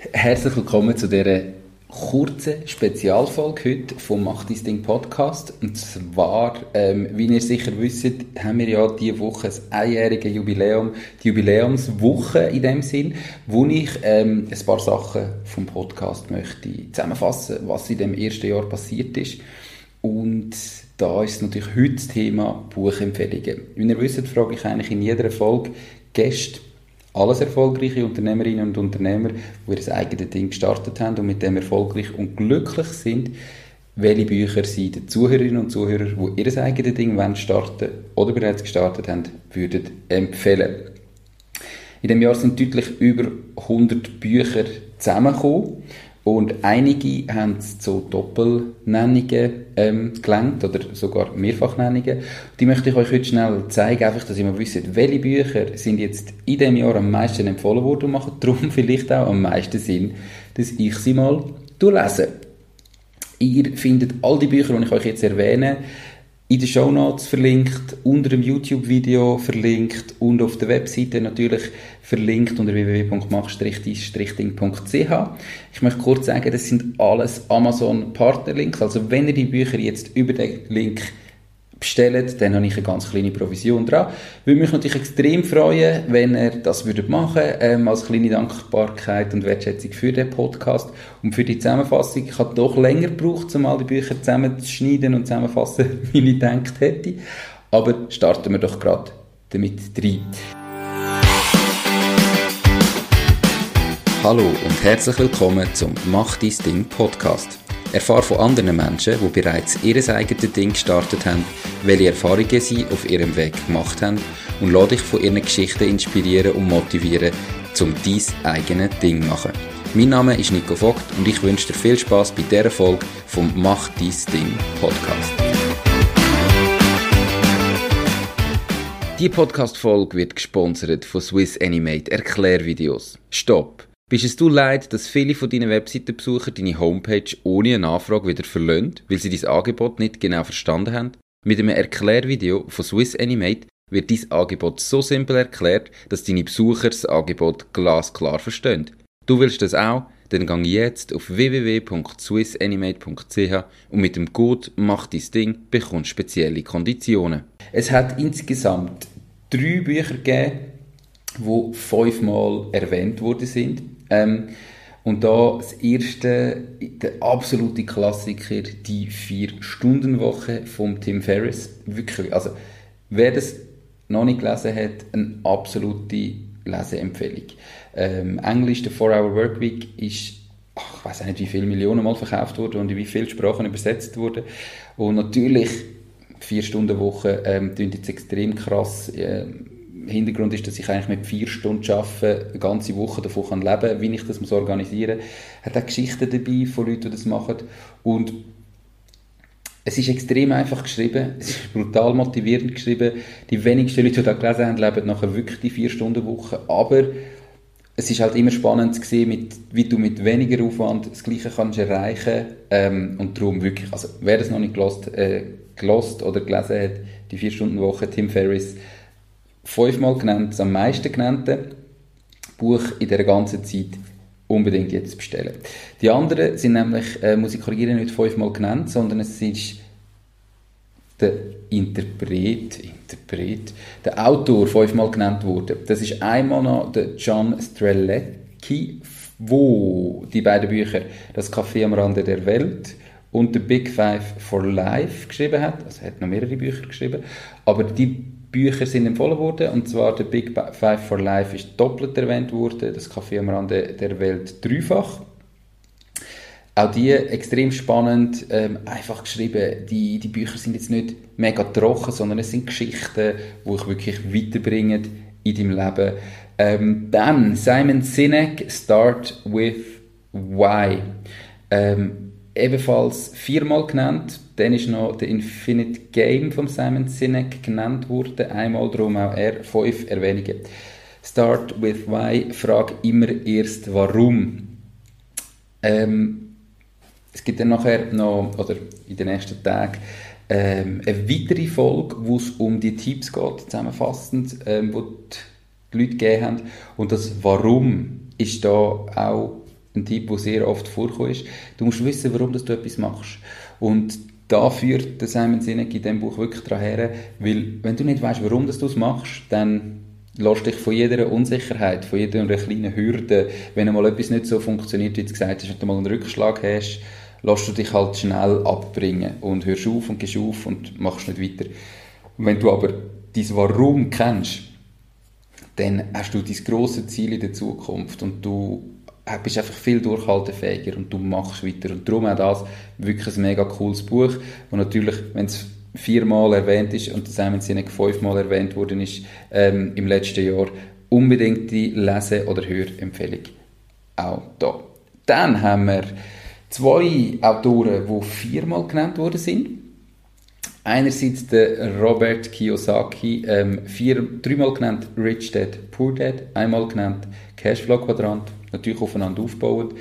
Herzlich willkommen zu dieser kurzen Spezialfolge heute vom Mach dein Ding Podcast. Und zwar, ähm, wie ihr sicher wisst, haben wir ja diese Woche ein einjähriges Jubiläum, die Jubiläumswoche in dem Sinn, wo ich ähm, ein paar Sachen vom Podcast möchte zusammenfassen, was in dem ersten Jahr passiert ist. Und da ist natürlich heute das Thema Buchempfehlungen. Wie ihr wisst, frage ich eigentlich in jeder Folge Gäste, alles erfolgreiche Unternehmerinnen und Unternehmer, die ihr eigenes Ding gestartet haben und mit dem erfolgreich und glücklich sind, welche Bücher sie den Zuhörerinnen und Zuhörern, die ihr eigenes Ding starten oder bereits gestartet haben, würden empfehlen. In dem Jahr sind deutlich über 100 Bücher zusammengekommen und einige haben es zu Doppelnennungen ähm, gelenkt oder sogar Mehrfachnennungen. Die möchte ich euch heute schnell zeigen, einfach, dass ihr mal wisst, welche Bücher sind jetzt in diesem Jahr am meisten empfohlen worden und machen darum vielleicht auch am meisten Sinn, dass ich sie mal durchlese. Ihr findet all die Bücher, die ich euch jetzt erwähne, in den Show Notes verlinkt, unter dem YouTube-Video verlinkt und auf der Webseite natürlich verlinkt unter www.mach-ding.ch. Ich möchte kurz sagen, das sind alles Amazon-Partnerlinks. Also wenn ihr die Bücher jetzt über den Link bestellt, dann habe ich eine ganz kleine Provision dran. Würde mich natürlich extrem freuen, wenn ihr das würdet machen ähm, als kleine Dankbarkeit und Wertschätzung für den Podcast und für die Zusammenfassung. Ich habe doch länger gebraucht, um all die Bücher zusammenzuschneiden und zusammenfassen, wie ich gedacht hätte. Aber starten wir doch gerade damit rein. Hallo und herzlich willkommen zum Mach dein Ding Podcast. Erfahre von anderen Menschen, die bereits ihr eigenes Ding gestartet haben, welche Erfahrungen sie auf ihrem Weg gemacht haben und lade dich von ihren Geschichten inspirieren und motivieren, um dein eigenes Ding zu machen. Mein Name ist Nico Vogt und ich wünsche dir viel Spaß bei dieser Folge vom Mach dein Ding Podcast. Die Podcast-Folge wird gesponsert von Swiss Animate Erklärvideos. Stopp! Bist es du leid, dass viele von deinen Webseitenbesuchern deine Homepage ohne eine Nachfrage wieder verlassen, weil sie dein Angebot nicht genau verstanden haben? Mit einem Erklärvideo von Swiss Animate wird dein Angebot so simpel erklärt, dass deine Besucher das Angebot glasklar verstehen. Du willst das auch? Dann gang jetzt auf www.swissanimate.ch und mit dem Code Mach dein Ding bekommst spezielle Konditionen. Es hat insgesamt drei Bücher gegeben, die fünfmal erwähnt worden sind. Ähm, und da das erste, der absolute Klassiker, die Vier-Stunden-Woche von Tim Ferriss. Wirklich, also wer das noch nicht gelesen hat, eine absolute Leseempfehlung. Ähm, Englisch, der 4-Hour Workweek, ist ach, ich weiß nicht, wie viele Millionen Mal verkauft wurde und in wie viele Sprachen übersetzt wurde. Und natürlich, vier Stunden Woche ähm, jetzt extrem krass. Äh, Hintergrund ist, dass ich eigentlich mit vier Stunden arbeite, eine ganze Woche davon kann leben wie ich das organisieren muss. Hat auch Geschichten dabei von Leuten, die das machen. Und es ist extrem einfach geschrieben, es ist brutal motivierend geschrieben. Die wenigsten Leute, die das gelesen haben, leben nachher wirklich die vier Stunden Woche. Aber es ist halt immer spannend zu sehen, mit, wie du mit weniger Aufwand das Gleiche kannst erreichen ähm, und darum wirklich, also wer das noch nicht gelost, äh, oder gelesen hat, die vier Stunden Woche, Tim Ferriss, fünfmal genannt, das am meisten genannte Buch in der ganzen Zeit unbedingt jetzt bestellen. Die anderen sind nämlich, äh, muss ich korrigieren, nicht fünfmal genannt, sondern es ist der Interpret, Interpret, der Autor fünfmal genannt wurde. Das ist einmal noch der John Strelecki, wo die beiden Bücher Das Café am Rande der Welt und The Big Five for Life geschrieben hat. Also er hat noch mehrere Bücher geschrieben, aber die Bücher sind empfohlen worden, und zwar der Big Five for Life ist doppelt erwähnt worden, das Café am Rande der Welt dreifach. Auch die extrem spannend, ähm, einfach geschrieben. Die, die Bücher sind jetzt nicht mega trocken, sondern es sind Geschichten, die ich wirklich weiterbringen in deinem Leben. Ähm, dann Simon Sinek, Start with Why. Ähm, ebenfalls viermal genannt, dann ist noch der Infinite Game von Simon Sinek genannt worden. Einmal darum auch er fünf Erwähnungen. Start with why. Frag immer erst warum. Ähm, es gibt dann nachher noch, oder in den nächsten Tagen, ähm, eine weitere Folge, wo es um die Tipps geht, zusammenfassend, ähm, wo die Leute gegeben haben. Und das Warum ist da auch ein Tipp, der sehr oft vorkommt, du musst wissen, warum du etwas machst. Und da führt der Simon Sinek in diesem Buch wirklich daran her, weil wenn du nicht weißt, warum du es machst, dann lässt dich von jeder Unsicherheit, von jeder kleinen Hürde, wenn einmal etwas nicht so funktioniert, wie du gesagt hast, wenn du mal einen Rückschlag hast, lässt du dich halt schnell abbringen und hörst auf und gehst auf und machst nicht weiter. Wenn du aber dein Warum kennst, dann hast du dein grosse Ziel in der Zukunft und du bist einfach viel durchhaltefähiger und du machst weiter. Und darum auch das wirklich ein mega cooles Buch, wo natürlich, wenn es viermal erwähnt ist und das Simon Sinek fünfmal erwähnt worden ist ähm, im letzten Jahr, unbedingt die Lese- oder Hörempfehlung auch da. Dann haben wir zwei Autoren, die viermal genannt worden sind. Einerseits der Robert Kiyosaki, ähm, vier, dreimal genannt Rich Dad, Poor Dad, einmal genannt Cashflow Quadrant, natürlich aufeinander aufbauend.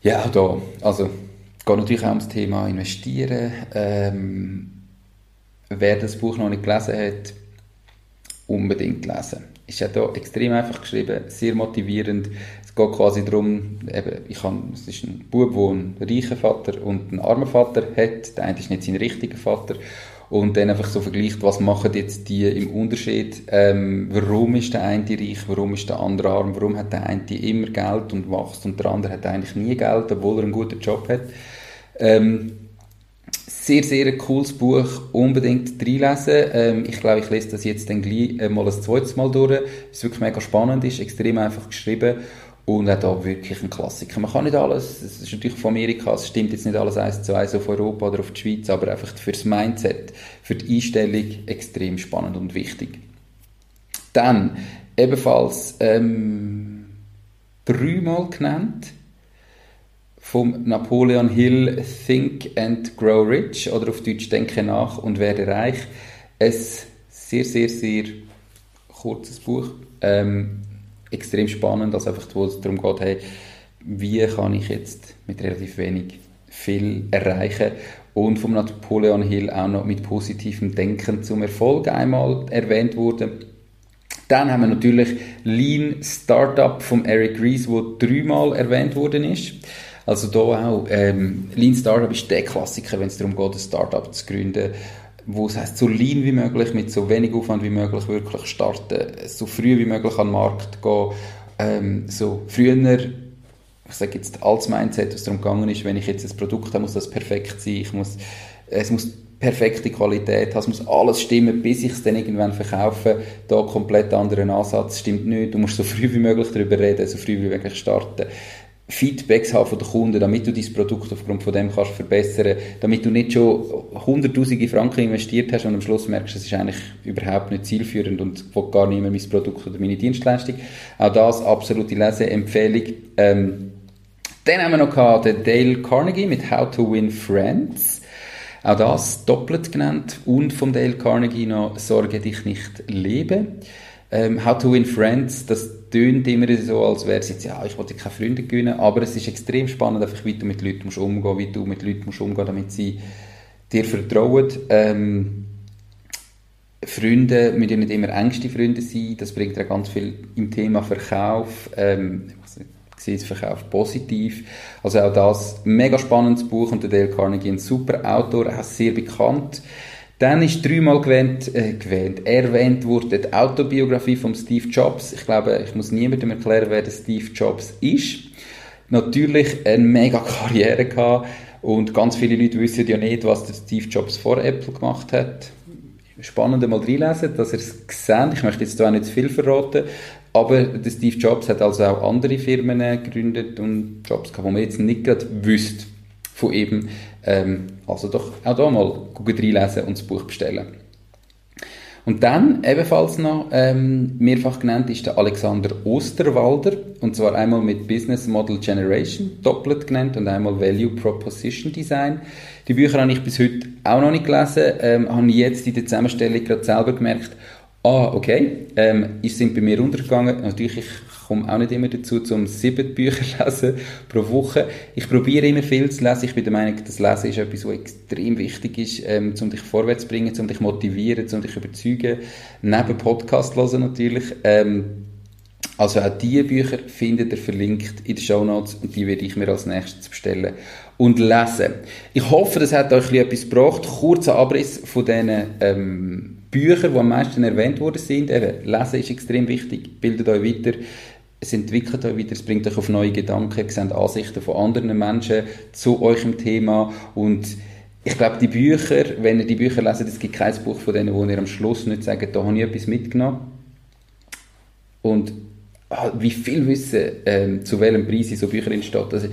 Ja, da, also geht natürlich auch ums Thema Investieren. Ähm, wer das Buch noch nicht gelesen hat, unbedingt lesen. Ist ja da extrem einfach geschrieben, sehr motivierend. Es geht quasi darum, eben, ich kann, es ist ein Bub, der einen reichen Vater und einen armen Vater hat. Der eine ist nicht sein richtiger Vater. Und dann einfach so vergleicht, was machen jetzt die im Unterschied? Ähm, warum ist der eine reich, warum ist der andere arm? Warum hat der eine immer Geld und wächst und der andere hat eigentlich nie Geld, obwohl er einen guten Job hat? Ähm, sehr, sehr ein cooles Buch, unbedingt reinlesen. Ähm, ich glaube, ich lese das jetzt dann gleich äh, mal ein zweites Mal durch. Es ist wirklich mega spannend, ist extrem einfach geschrieben und auch da wirklich ein Klassiker. Man kann nicht alles, es ist natürlich von Amerika, es stimmt jetzt nicht alles eins zu eins auf Europa oder auf die Schweiz, aber einfach fürs Mindset, für die Einstellung extrem spannend und wichtig. Dann ebenfalls ähm, dreimal genannt, vom Napoleon Hill Think and Grow Rich oder auf Deutsch Denke nach und werde reich. Ein sehr, sehr, sehr kurzes Buch. Ähm, extrem spannend, also einfach, wo es darum geht, hey, wie kann ich jetzt mit relativ wenig viel erreichen und vom Napoleon Hill auch noch mit positivem Denken zum Erfolg einmal erwähnt wurde. Dann haben wir natürlich Lean Startup von Eric Ries, wo dreimal erwähnt worden ist. Also da auch, ähm, Lean Startup ist der Klassiker, wenn es darum geht, ein Startup zu gründen, wo es heißt, so lean wie möglich, mit so wenig Aufwand wie möglich wirklich starten, so früh wie möglich an den Markt gehen, ähm, so früher ich sage jetzt als Mindset, was darum gegangen ist, wenn ich jetzt ein Produkt habe, muss das perfekt sein, ich muss, es muss perfekte Qualität haben, es muss alles stimmen, bis ich es dann irgendwann verkaufe, da komplett anderen Ansatz, stimmt nicht, du musst so früh wie möglich darüber reden, so früh wie möglich starten. Feedbacks haben von den Kunden, damit du dein Produkt aufgrund von dem kannst verbessern, damit du nicht schon hunderttausende Franken investiert hast und am Schluss merkst, es ist eigentlich überhaupt nicht zielführend und will gar nicht mehr mein Produkt oder meine Dienstleistung. Auch das absolute Leseempfehlung. Ähm, dann haben wir noch den Dale Carnegie mit How to Win Friends. Auch das doppelt genannt und vom Dale Carnegie noch Sorge dich nicht leben. Ähm, How to Win Friends, das tönt immer so, als wäre es jetzt, ja, ich wollte keine Freunde gewinnen, aber es ist extrem spannend, einfach wie du mit Leuten musst umgehen, wie du mit Leuten musst umgehen, damit sie dir vertrauen. Ähm, Freunde müssen ja nicht immer engste Freunde sein, das bringt ja ganz viel im Thema Verkauf. Ähm, sehe das Verkauf positiv. Also auch das, mega spannendes Buch und der Dale Carnegie, ein super Autor, auch sehr bekannt. Dann ist dreimal gewähnt, äh, gewähnt, erwähnt wurde die Autobiografie von Steve Jobs. Ich glaube, ich muss niemandem erklären, wer der Steve Jobs ist. Natürlich eine mega Karriere gehabt und ganz viele Leute wissen ja nicht, was der Steve Jobs vor Apple gemacht hat. Spannend mal reinlesen, dass er es gesehen Ich möchte jetzt da auch nicht zu viel verraten, aber der Steve Jobs hat also auch andere Firmen gegründet und Jobs gehabt, wo man jetzt nicht gerade wüsste von ihm. Ähm, also doch auch da mal reinlesen und das Buch bestellen. Und dann ebenfalls noch ähm, mehrfach genannt ist der Alexander Osterwalder und zwar einmal mit Business Model Generation, doppelt genannt und einmal Value Proposition Design. Die Bücher habe ich bis heute auch noch nicht gelesen, ähm, habe jetzt in der Zusammenstellung gerade selber gemerkt, ah, okay, ähm, ist sind bei mir untergegangen. Natürlich, ich komme auch nicht immer dazu, zum sieben Bücher lesen pro Woche. Ich probiere immer viel zu lesen. Ich bin der Meinung, das Lesen ist etwas, was extrem wichtig ist, ähm, um dich vorwärts zu bringen, um dich motivieren, um dich überzeugen. Neben Podcast hören natürlich. Ähm, Also auch diese Bücher findet ihr verlinkt in den Show Notes und die werde ich mir als nächstes bestellen und lesen. Ich hoffe, das hat euch etwas gebracht. Kurzer Abriss von diesen ähm, Büchern, die am meisten erwähnt worden sind. Eben, lesen ist extrem wichtig, bildet euch weiter. Es entwickelt euch weiter, es bringt euch auf neue Gedanken, ihr seht Ansichten von anderen Menschen zu eurem Thema und ich glaube, die Bücher, wenn ihr die Bücher lest, es gibt kein Buch von denen, wo ihr am Schluss nicht sagt, da habe ich etwas mitgenommen. Und ah, wie viel Wissen ähm, zu welchem Preis in so Büchern entsteht, das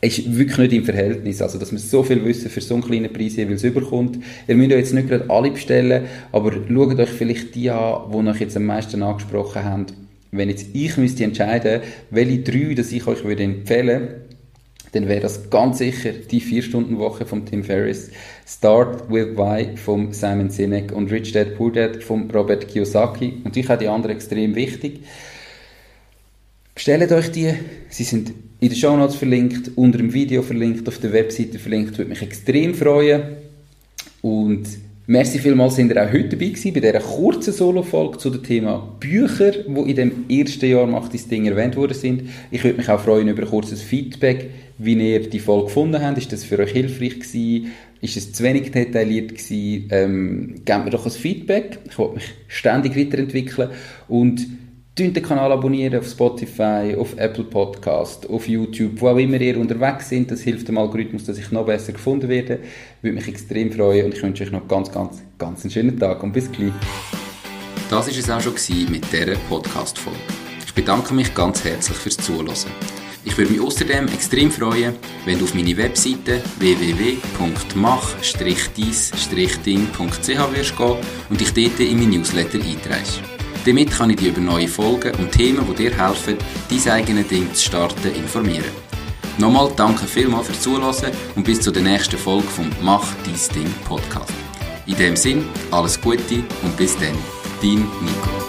ist wirklich nicht im Verhältnis. Also, dass man so viel Wissen für so einen kleinen Preis jeweils überkommt. Ihr müsst euch jetzt nicht gerade alle bestellen, aber schaut euch vielleicht die an, die euch jetzt am meisten angesprochen haben. Wenn jetzt ich müsste entscheiden, welche drei, dass ich euch würde empfehlen dann wäre das ganz sicher die 4-Stunden-Woche von Tim Ferriss, Start with Why von Simon Sinek und Rich Dad Poor Dad von Robert Kiyosaki. Und ich habe die anderen extrem wichtig. Stellt euch die, sie sind in den Show Notes verlinkt, unter dem Video verlinkt, auf der Webseite verlinkt, würde mich extrem freuen. Und Merci vielmals, sind ihr auch heute dabei gewesen, bei dieser kurzen Solo-Folge zu dem Thema Bücher, die in dem ersten Jahr macht das Ding erwähnt worden sind. Ich würde mich auch freuen über ein kurzes Feedback, wie ihr die Folge gefunden habt. Ist das für euch hilfreich gewesen? Ist es zu wenig detailliert gewesen? Ähm, gebt mir doch ein Feedback. Ich will mich ständig weiterentwickeln und den Kanal abonnieren auf Spotify, auf Apple Podcast, auf YouTube, wo auch immer ihr unterwegs sind. Das hilft dem Algorithmus, dass ich noch besser gefunden werde. Würde mich extrem freuen und ich wünsche euch noch ganz, ganz, ganz einen schönen Tag und bis gleich. Das war es auch schon mit dieser Podcast-Folge. Ich bedanke mich ganz herzlich fürs Zuhören. Ich würde mich außerdem extrem freuen, wenn du auf meine Webseite www.mach-dies-ding.ch wirst gehen und dich dort in mein Newsletter einträgst. Damit kann ich dich über neue Folgen und Themen, die dir helfen, dein eigenes Ding zu starten, informieren. Nochmal danke vielmals fürs Zuhören und bis zur nächsten Folge vom Mach dein Ding Podcast. In dem Sinn, alles Gute und bis dann, dein Nico.